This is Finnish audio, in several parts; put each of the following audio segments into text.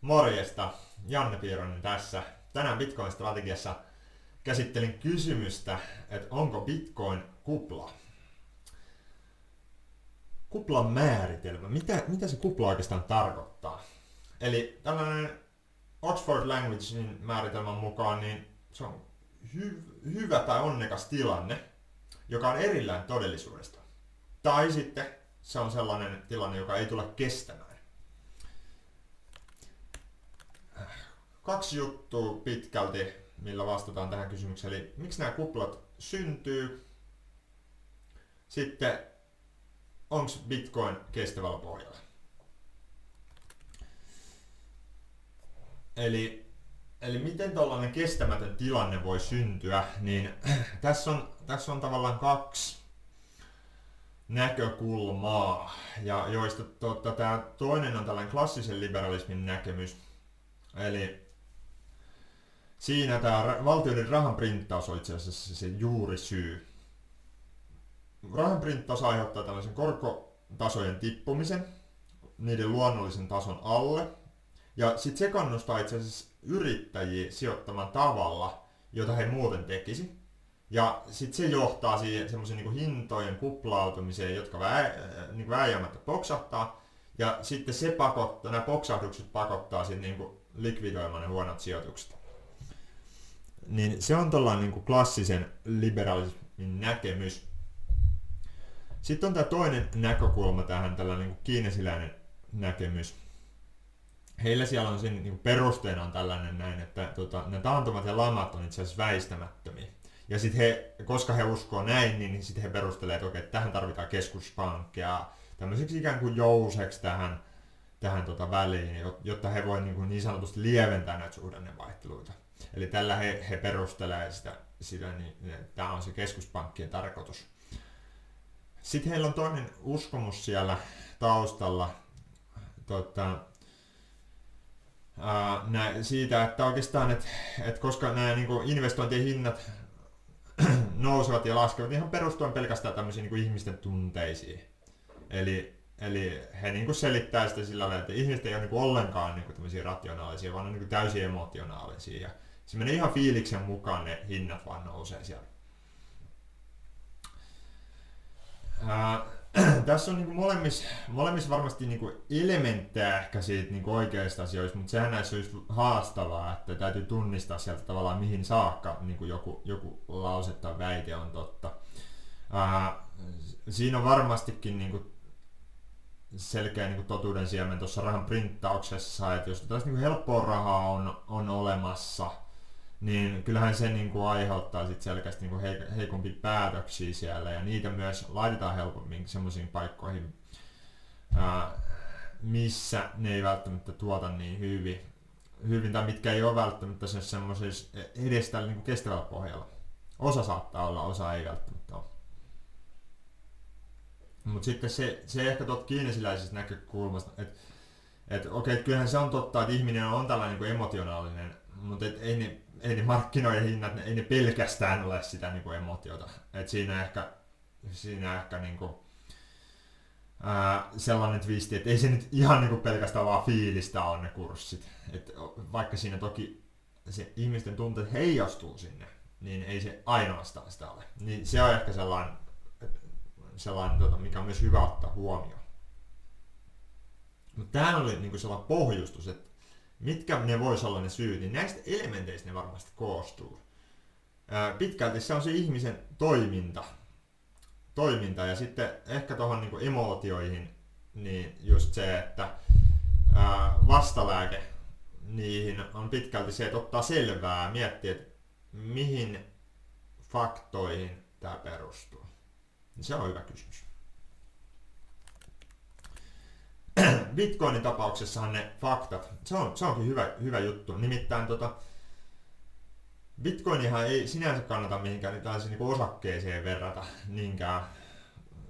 Morjesta, Janne Piironen tässä. Tänään Bitcoin-strategiassa käsittelin kysymystä, että onko Bitcoin kupla? Kuplan määritelmä. Mitä, mitä se kupla oikeastaan tarkoittaa? Eli tällainen Oxford Languagein määritelmän mukaan niin se on hy- hyvä tai onnekas tilanne, joka on erillään todellisuudesta. Tai sitten se on sellainen tilanne, joka ei tule kestämään. Kaksi juttua pitkälti, millä vastataan tähän kysymykseen. Eli miksi nämä kuplat syntyy? Sitten, onko Bitcoin kestävällä pohjalla? Eli, eli miten tällainen kestämätön tilanne voi syntyä, niin tässä on, tässä on tavallaan kaksi näkökulmaa, ja joista tämä toinen on tällainen klassisen liberalismin näkemys. Eli siinä tämä valtioiden rahan printtaus on itse asiassa se juuri syy. Rahan printtaus aiheuttaa tällaisen korkotasojen tippumisen niiden luonnollisen tason alle. Ja sitten se kannustaa itse asiassa yrittäjiä sijoittamaan tavalla, jota he muuten tekisi. Ja sitten se johtaa siihen semmoisen niin hintojen kuplautumiseen, jotka vä, niin vääjäämättä poksahtaa. Ja sitten se pakottaa, nämä poksahdukset pakottaa sitten niin likvidoimaan ne huonot sijoitukset. Niin se on tuollainen niin klassisen liberalismin näkemys. Sitten on tämä toinen näkökulma tähän, tällainen niin kiinesiläinen näkemys. Heillä siellä on siinä niin perusteena on tällainen näin, että tota, ne taantumat ja lamat on itse asiassa väistämättömiä. Ja sitten he, koska he uskoo näin, niin sitten he perustelevat, että okei, tähän tarvitaan keskuspankkia tämmöiseksi ikään kuin jouseksi tähän, tähän tota väliin, jotta he voivat niin, niin sanotusti lieventää näitä suhdannevaihteluita. Eli tällä he, he perustelee sitä, sitä niin, tämä on se keskuspankkien tarkoitus. Sitten heillä on toinen uskomus siellä taustalla tota, ää, nä, siitä, että oikeastaan, että, että koska nämä niin investointien hinnat nousevat ja laskevat ihan perustuen pelkästään tämmöisiin niin ihmisten tunteisiin. Eli, eli he niin kuin selittää sitä sillä tavalla, että ihmiset ei ole niin kuin ollenkaan niin kuin rationaalisia, vaan on niin kuin täysin emotionaalisia. Ja se menee ihan fiiliksen mukaan, ne hinnat vaan nousee siellä. Ää, tässä on niin kuin molemmissa, molemmissa varmasti niin kuin elementtejä ehkä siitä niin kuin oikeista asioista, mutta sehän näissä just haastavaa, että täytyy tunnistaa sieltä tavallaan mihin saakka niin kuin joku, joku lause tai väite on totta. Ää, siinä on varmastikin niin kuin selkeä niin kuin totuuden siemen tuossa rahan printtauksessa, että jos tässä niin helppoa rahaa on, on olemassa – niin kyllähän se niin kuin aiheuttaa sit selkeästi niin kuin heikompi päätöksiä siellä ja niitä myös laitetaan helpommin semmoisiin paikkoihin, missä ne ei välttämättä tuota niin hyvin, hyvin tai mitkä ei ole välttämättä se semmoisessa edes tällä niin kestävällä pohjalla. Osa saattaa olla, osa ei välttämättä ole. Mutta sitten se, se ehkä tuot kiinesiläisestä näkökulmasta, että et, okei, okay, kyllähän se on totta, että ihminen on tällainen niin emotionaalinen, mutta et ei ne ei ne markkinoiden hinnat, ei ne pelkästään ole sitä niin kuin emotiota. Et siinä ehkä, siinä ehkä niin kuin, ää, sellainen twisti, että ei se nyt ihan niin kuin pelkästään vaan fiilistä on ne kurssit. Et vaikka siinä toki se ihmisten tunteet heijastuu sinne, niin ei se ainoastaan sitä ole. Niin se on ehkä sellainen, sellainen tota, mikä on myös hyvä ottaa huomioon. Mutta tämä oli niin kuin sellainen pohjustus, että mitkä ne voisi olla ne syyt, niin näistä elementeistä ne varmasti koostuu. pitkälti se on se ihmisen toiminta. Toiminta ja sitten ehkä tuohon niin emootioihin, niin just se, että vastalääke niihin on pitkälti se, että ottaa selvää, miettiä, että mihin faktoihin tämä perustuu. Se on hyvä kysymys. Bitcoinin tapauksessahan ne faktat, se, on, se onkin hyvä, hyvä juttu. Nimittäin tota, Bitcoinihan ei sinänsä kannata mihinkään niin tällaisiin niin osakkeeseen verrata niinkään.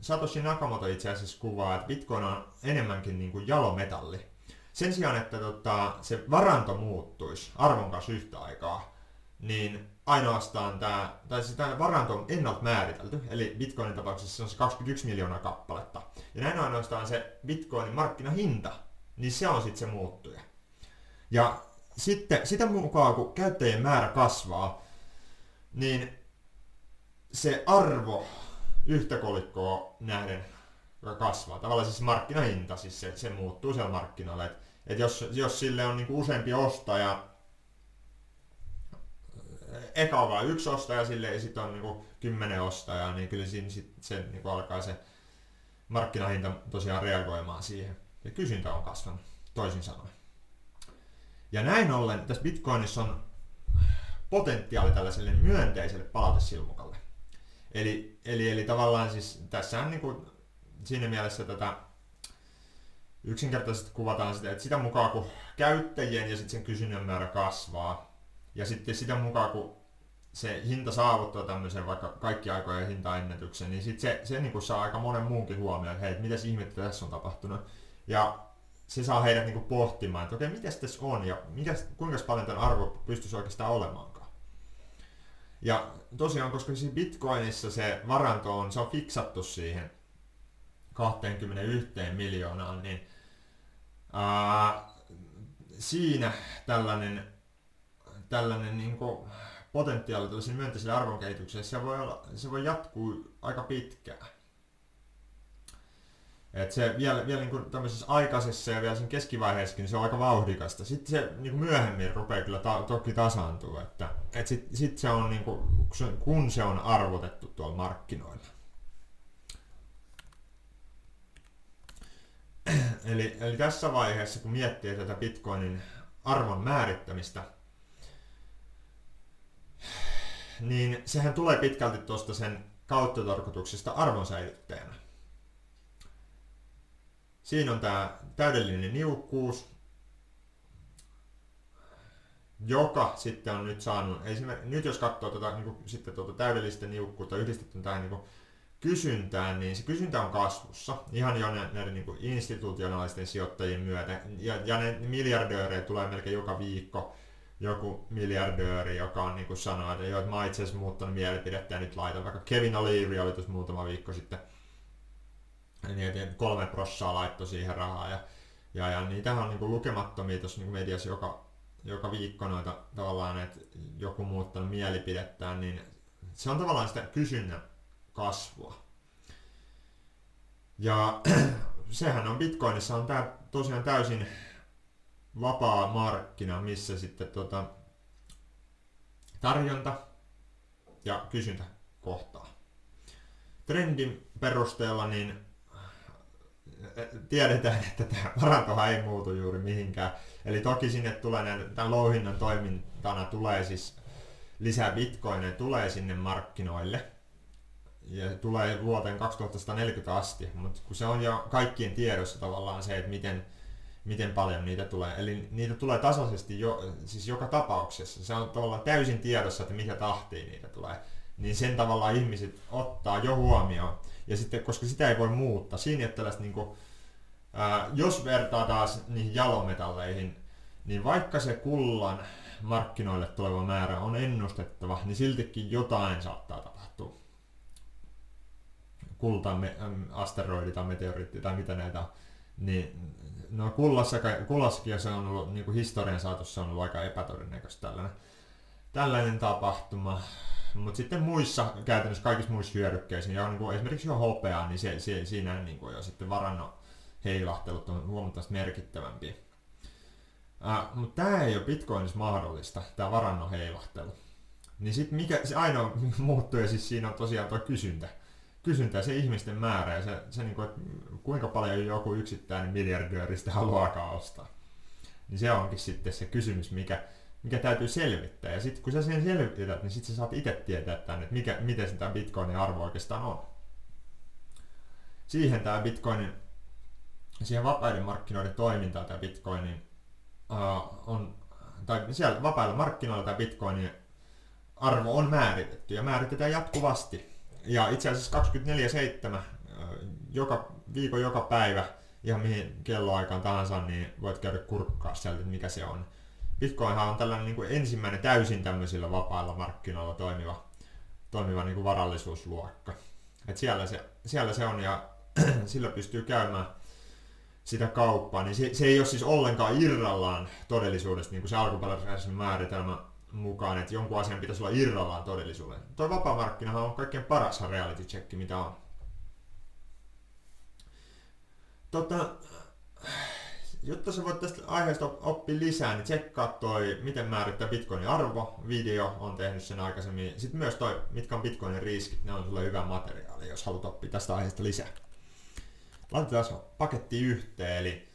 Satoshi Nakamoto itse asiassa kuvaa, että Bitcoin on enemmänkin niin kuin jalometalli. Sen sijaan, että tota, se varanto muuttuisi arvon kanssa yhtä aikaa, niin ainoastaan tämä, tai siis tämä varanto on ennalta määritelty, eli Bitcoinin tapauksessa se on se 21 miljoonaa kappaletta. Ja näin ainoastaan se Bitcoinin markkinahinta, niin se on sitten se muuttuja. Ja sitten sitä mukaan, kun käyttäjien määrä kasvaa, niin se arvo yhtä kolikkoa nähden kasvaa. Tavallaan siis markkinahinta, siis se, se muuttuu siellä markkinoilla. Et, et jos, jos sille on niinku useampi ostaja, eka on vain yksi ostaja sille ja sitten on niinku kymmenen ostajaa, niin kyllä siinä sit se niinku alkaa se markkinahinta tosiaan reagoimaan siihen. Ja kysyntä on kasvanut, toisin sanoen. Ja näin ollen tässä Bitcoinissa on potentiaali tällaiselle myönteiselle palautesilmukalle. Eli, eli, eli tavallaan siis tässä on niin kuin siinä mielessä tätä yksinkertaisesti kuvataan sitä, että sitä mukaan kun käyttäjien ja sitten sen kysynnän määrä kasvaa, ja sitten sitä mukaan kun se hinta saavuttaa tämmöisen vaikka kaikki aikojen hintaennätyksen, niin sitten se, se niin saa aika monen muunkin huomioon, että hei, mitä ihmettä tässä on tapahtunut. Ja se saa heidät niin pohtimaan, että okei, mitä tässä on ja mikä, kuinka paljon tämän arvo pystyisi oikeastaan olemaankaan. Ja tosiaan, koska siinä Bitcoinissa se varanto on, se on fiksattu siihen 21 miljoonaan, niin ää, siinä tällainen, tällainen niin kuin potentiaali tällaisen myönteiselle arvonkehitykselle, se voi, olla, se voi jatkuu aika pitkään. Et se vielä, vielä niin kuin tämmöisessä aikaisessa ja vielä sen keskivaiheessakin niin se on aika vauhdikasta. Sitten se niin kuin myöhemmin rupeaa kyllä ta- toki tasaantua. Että, et sitten sit se on niin kuin, kun se on arvotettu tuolla markkinoilla. Eli, eli tässä vaiheessa, kun miettii tätä Bitcoinin arvon määrittämistä, niin sehän tulee pitkälti tuosta sen kauttotarkoituksesta arvonsäilyttäjänä. Siinä on tämä täydellinen niukkuus, joka sitten on nyt saanut, esimerkiksi nyt jos katsoo tuota, niin kuin, sitten tuota täydellistä niukkuutta yhdistetty tähän niin kuin, kysyntään, niin se kysyntä on kasvussa ihan jo näiden niin kuin, institutionaalisten sijoittajien myötä. Ja, ja ne miljardöörejä tulee melkein joka viikko joku miljardööri, joka on niin kuin sanoo, että, joo, että mä oon itse asiassa muuttanut mielipidettä ja nyt laitan. Vaikka Kevin O'Leary oli tuossa muutama viikko sitten niin, kolme prossaa laittoi siihen rahaa. Ja, ja, ja niitähän on niin kuin lukemattomia tuossa niin mediassa joka, joka viikko noita tavallaan, että joku muuttanut mielipidettään, niin se on tavallaan sitä kysynnän kasvua. Ja sehän on Bitcoinissa on tää tosiaan täysin vapaa markkina, missä sitten tota, tarjonta ja kysyntä kohtaa. Trendin perusteella niin tiedetään, että tämä varantohan ei muutu juuri mihinkään. Eli toki sinne tulee näitä, tämän louhinnan toimintana tulee siis lisää bitcoineja tulee sinne markkinoille. Ja tulee vuoteen 2140 asti, mutta kun se on jo kaikkien tiedossa tavallaan se, että miten, miten paljon niitä tulee. Eli niitä tulee tasaisesti jo, siis joka tapauksessa. Se on tavallaan täysin tiedossa, että mikä tahtiin niitä tulee. Niin sen tavallaan ihmiset ottaa jo huomioon. Ja sitten, koska sitä ei voi muuttaa, siinä että tällaista niin kuin, ää, jos vertaa taas niihin jalometalleihin, niin vaikka se kullan markkinoille tuleva määrä on ennustettava, niin siltikin jotain saattaa tapahtua. Kulta, asteroidi tai meteoriitti tai mitä näitä on. Niin, no kullassa, kullassakin se on ollut, niin kuin historian saatossa on ollut aika epätodennäköistä tällainen, tällainen tapahtuma. Mutta sitten muissa, käytännössä kaikissa muissa hyödykkeissa, ja niin kuin esimerkiksi jo hopeaa, niin se, se, siinä niin kuin jo sitten varannon heilahtelut on huomattavasti merkittävämpiä. Äh, mutta tämä ei ole Bitcoinissa mahdollista, tämä varannon heilahtelu. Niin sitten mikä se ainoa muuttuja siis siinä on tosiaan tuo kysyntä. Kysyntä ja se ihmisten määrä ja se, se niin kuin, että kuinka paljon joku yksittäinen miljardööristä haluaa ostaa. Niin se onkin sitten se kysymys, mikä, mikä täytyy selvittää. Ja sitten kun sä sen selvität, niin sitten sä saat itse tietää tämän, että mikä, miten sitä Bitcoinin arvo oikeastaan on. Siihen tämä Bitcoinin, siihen vapaiden markkinoiden toimintaan tämä Bitcoinin uh, on, tai siellä vapailla markkinoilla tämä Bitcoinin arvo on määritetty ja määritetään jatkuvasti. Ja itse asiassa 24-7 uh, joka viikon joka päivä ihan mihin kelloaikaan tahansa, niin voit käydä kurkkaa sieltä, mikä se on Bitcoinhan on tällainen niin kuin ensimmäinen täysin tämmöisillä vapailla markkinoilla toimiva, toimiva niin kuin varallisuusluokka. Et siellä, se, siellä se on ja sillä pystyy käymään sitä kauppaa, niin se, se ei ole siis ollenkaan irrallaan todellisuudesta, niin kuin se alkuperäisen määritelmä mukaan, että jonkun asian pitäisi olla irrallaan todellisuuden. Tuo vapaamarkkinahan on kaikkein paras reality check, mitä on. Tota, jotta sä voit tästä aiheesta oppia lisää, niin tsekkaa toi, miten määrittää Bitcoinin arvo. Video on tehnyt sen aikaisemmin. Sitten myös toi, mitkä on Bitcoinin riskit, ne on sulle hyvä materiaali, jos haluat oppia tästä aiheesta lisää. Laitetaan paketti yhteen, eli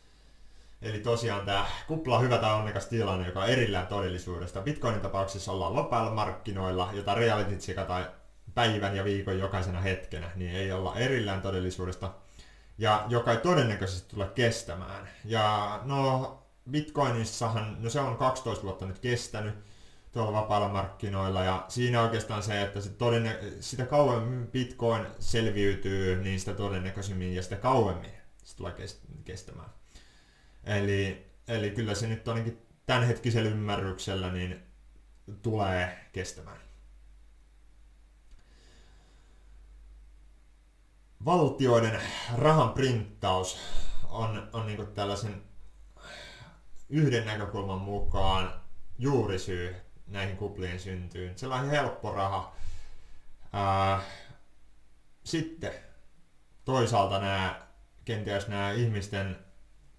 Eli tosiaan tämä kupla hyvä tai onnekas tilanne, joka on erillään todellisuudesta. Bitcoinin tapauksessa ollaan vapailla markkinoilla, jota reality tai päivän ja viikon jokaisena hetkenä, niin ei olla erillään todellisuudesta ja joka ei todennäköisesti tule kestämään. Ja no Bitcoinissahan, no se on 12 vuotta nyt kestänyt tuolla vapailla markkinoilla ja siinä oikeastaan se, että se todennä- sitä kauemmin Bitcoin selviytyy, niin sitä todennäköisemmin ja sitä kauemmin se tulee kestämään. Eli, eli kyllä se nyt ainakin tämänhetkisellä ymmärryksellä niin tulee kestämään. valtioiden rahan printtaus on, on niin tällaisen yhden näkökulman mukaan juurisyy näihin kuplien syntyyn. Sellainen helppo raha. Ää, sitten toisaalta nämä, kenties nämä ihmisten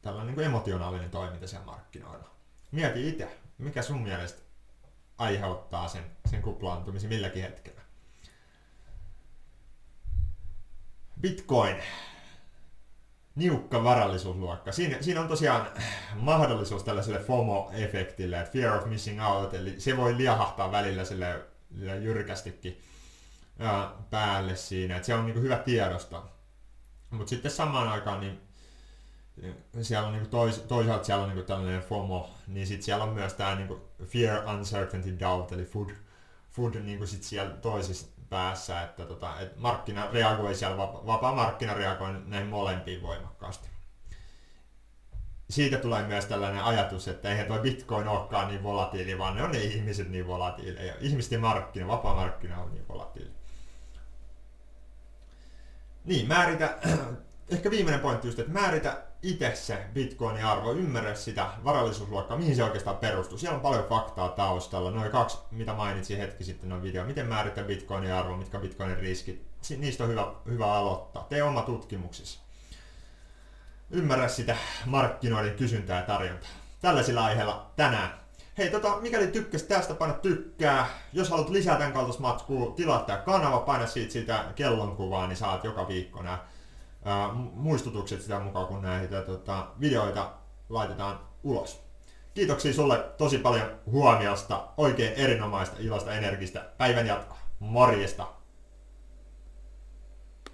tällainen niin emotionaalinen toiminta siellä markkinoilla. Mieti itse, mikä sun mielestä aiheuttaa sen, sen kuplaantumisen milläkin hetkellä. Bitcoin, niukka varallisuusluokka. Siinä, siinä on tosiaan mahdollisuus tällaiselle FOMO-efektille, fear of missing out, eli se voi liahahtaa välillä sille, sille jyrkästikin ää, päälle siinä, että se on niin hyvä tiedosta. Mutta sitten samaan aikaan niin siellä on niin tois, toisaalta siellä on niin tällainen FOMO, niin sitten siellä on myös tämä niin fear, uncertainty, doubt, eli food, food niin sit siellä toisessa päässä, että tota, et markkina reagoi siellä, vapa, vapaa markkina reagoi näihin molempiin voimakkaasti. Siitä tulee myös tällainen ajatus, että eihän tuo bitcoin olekaan niin volatiili, vaan ne on ne ihmiset niin volatiileja. Ihmisten markkina, vapaa markkina on niin volatiili. Niin, määritä, ehkä viimeinen pointti just, että määritä itse se bitcoinin arvo, ymmärrä sitä varallisuusluokkaa, mihin se oikeastaan perustuu. Siellä on paljon faktaa taustalla. Noin kaksi, mitä mainitsin hetki sitten, on video. Miten määrittää bitcoinin arvo, mitkä bitcoinin riskit. Niistä on hyvä, hyvä aloittaa. Tee oma tutkimuksesi. Ymmärrä sitä markkinoiden kysyntää ja tarjontaa. Tällaisilla aiheilla tänään. Hei, tota, mikäli tykkäsit tästä, paina tykkää. Jos haluat lisää tämän kaltaista matskua, tilaa tämä kanava, paina siitä sitä kellonkuvaa, niin saat joka viikko nämä muistutukset sitä mukaan, kun näitä tota, videoita laitetaan ulos. Kiitoksia sulle tosi paljon huomiosta, oikein erinomaista, iloista, energistä päivän jatkoa. Morjesta!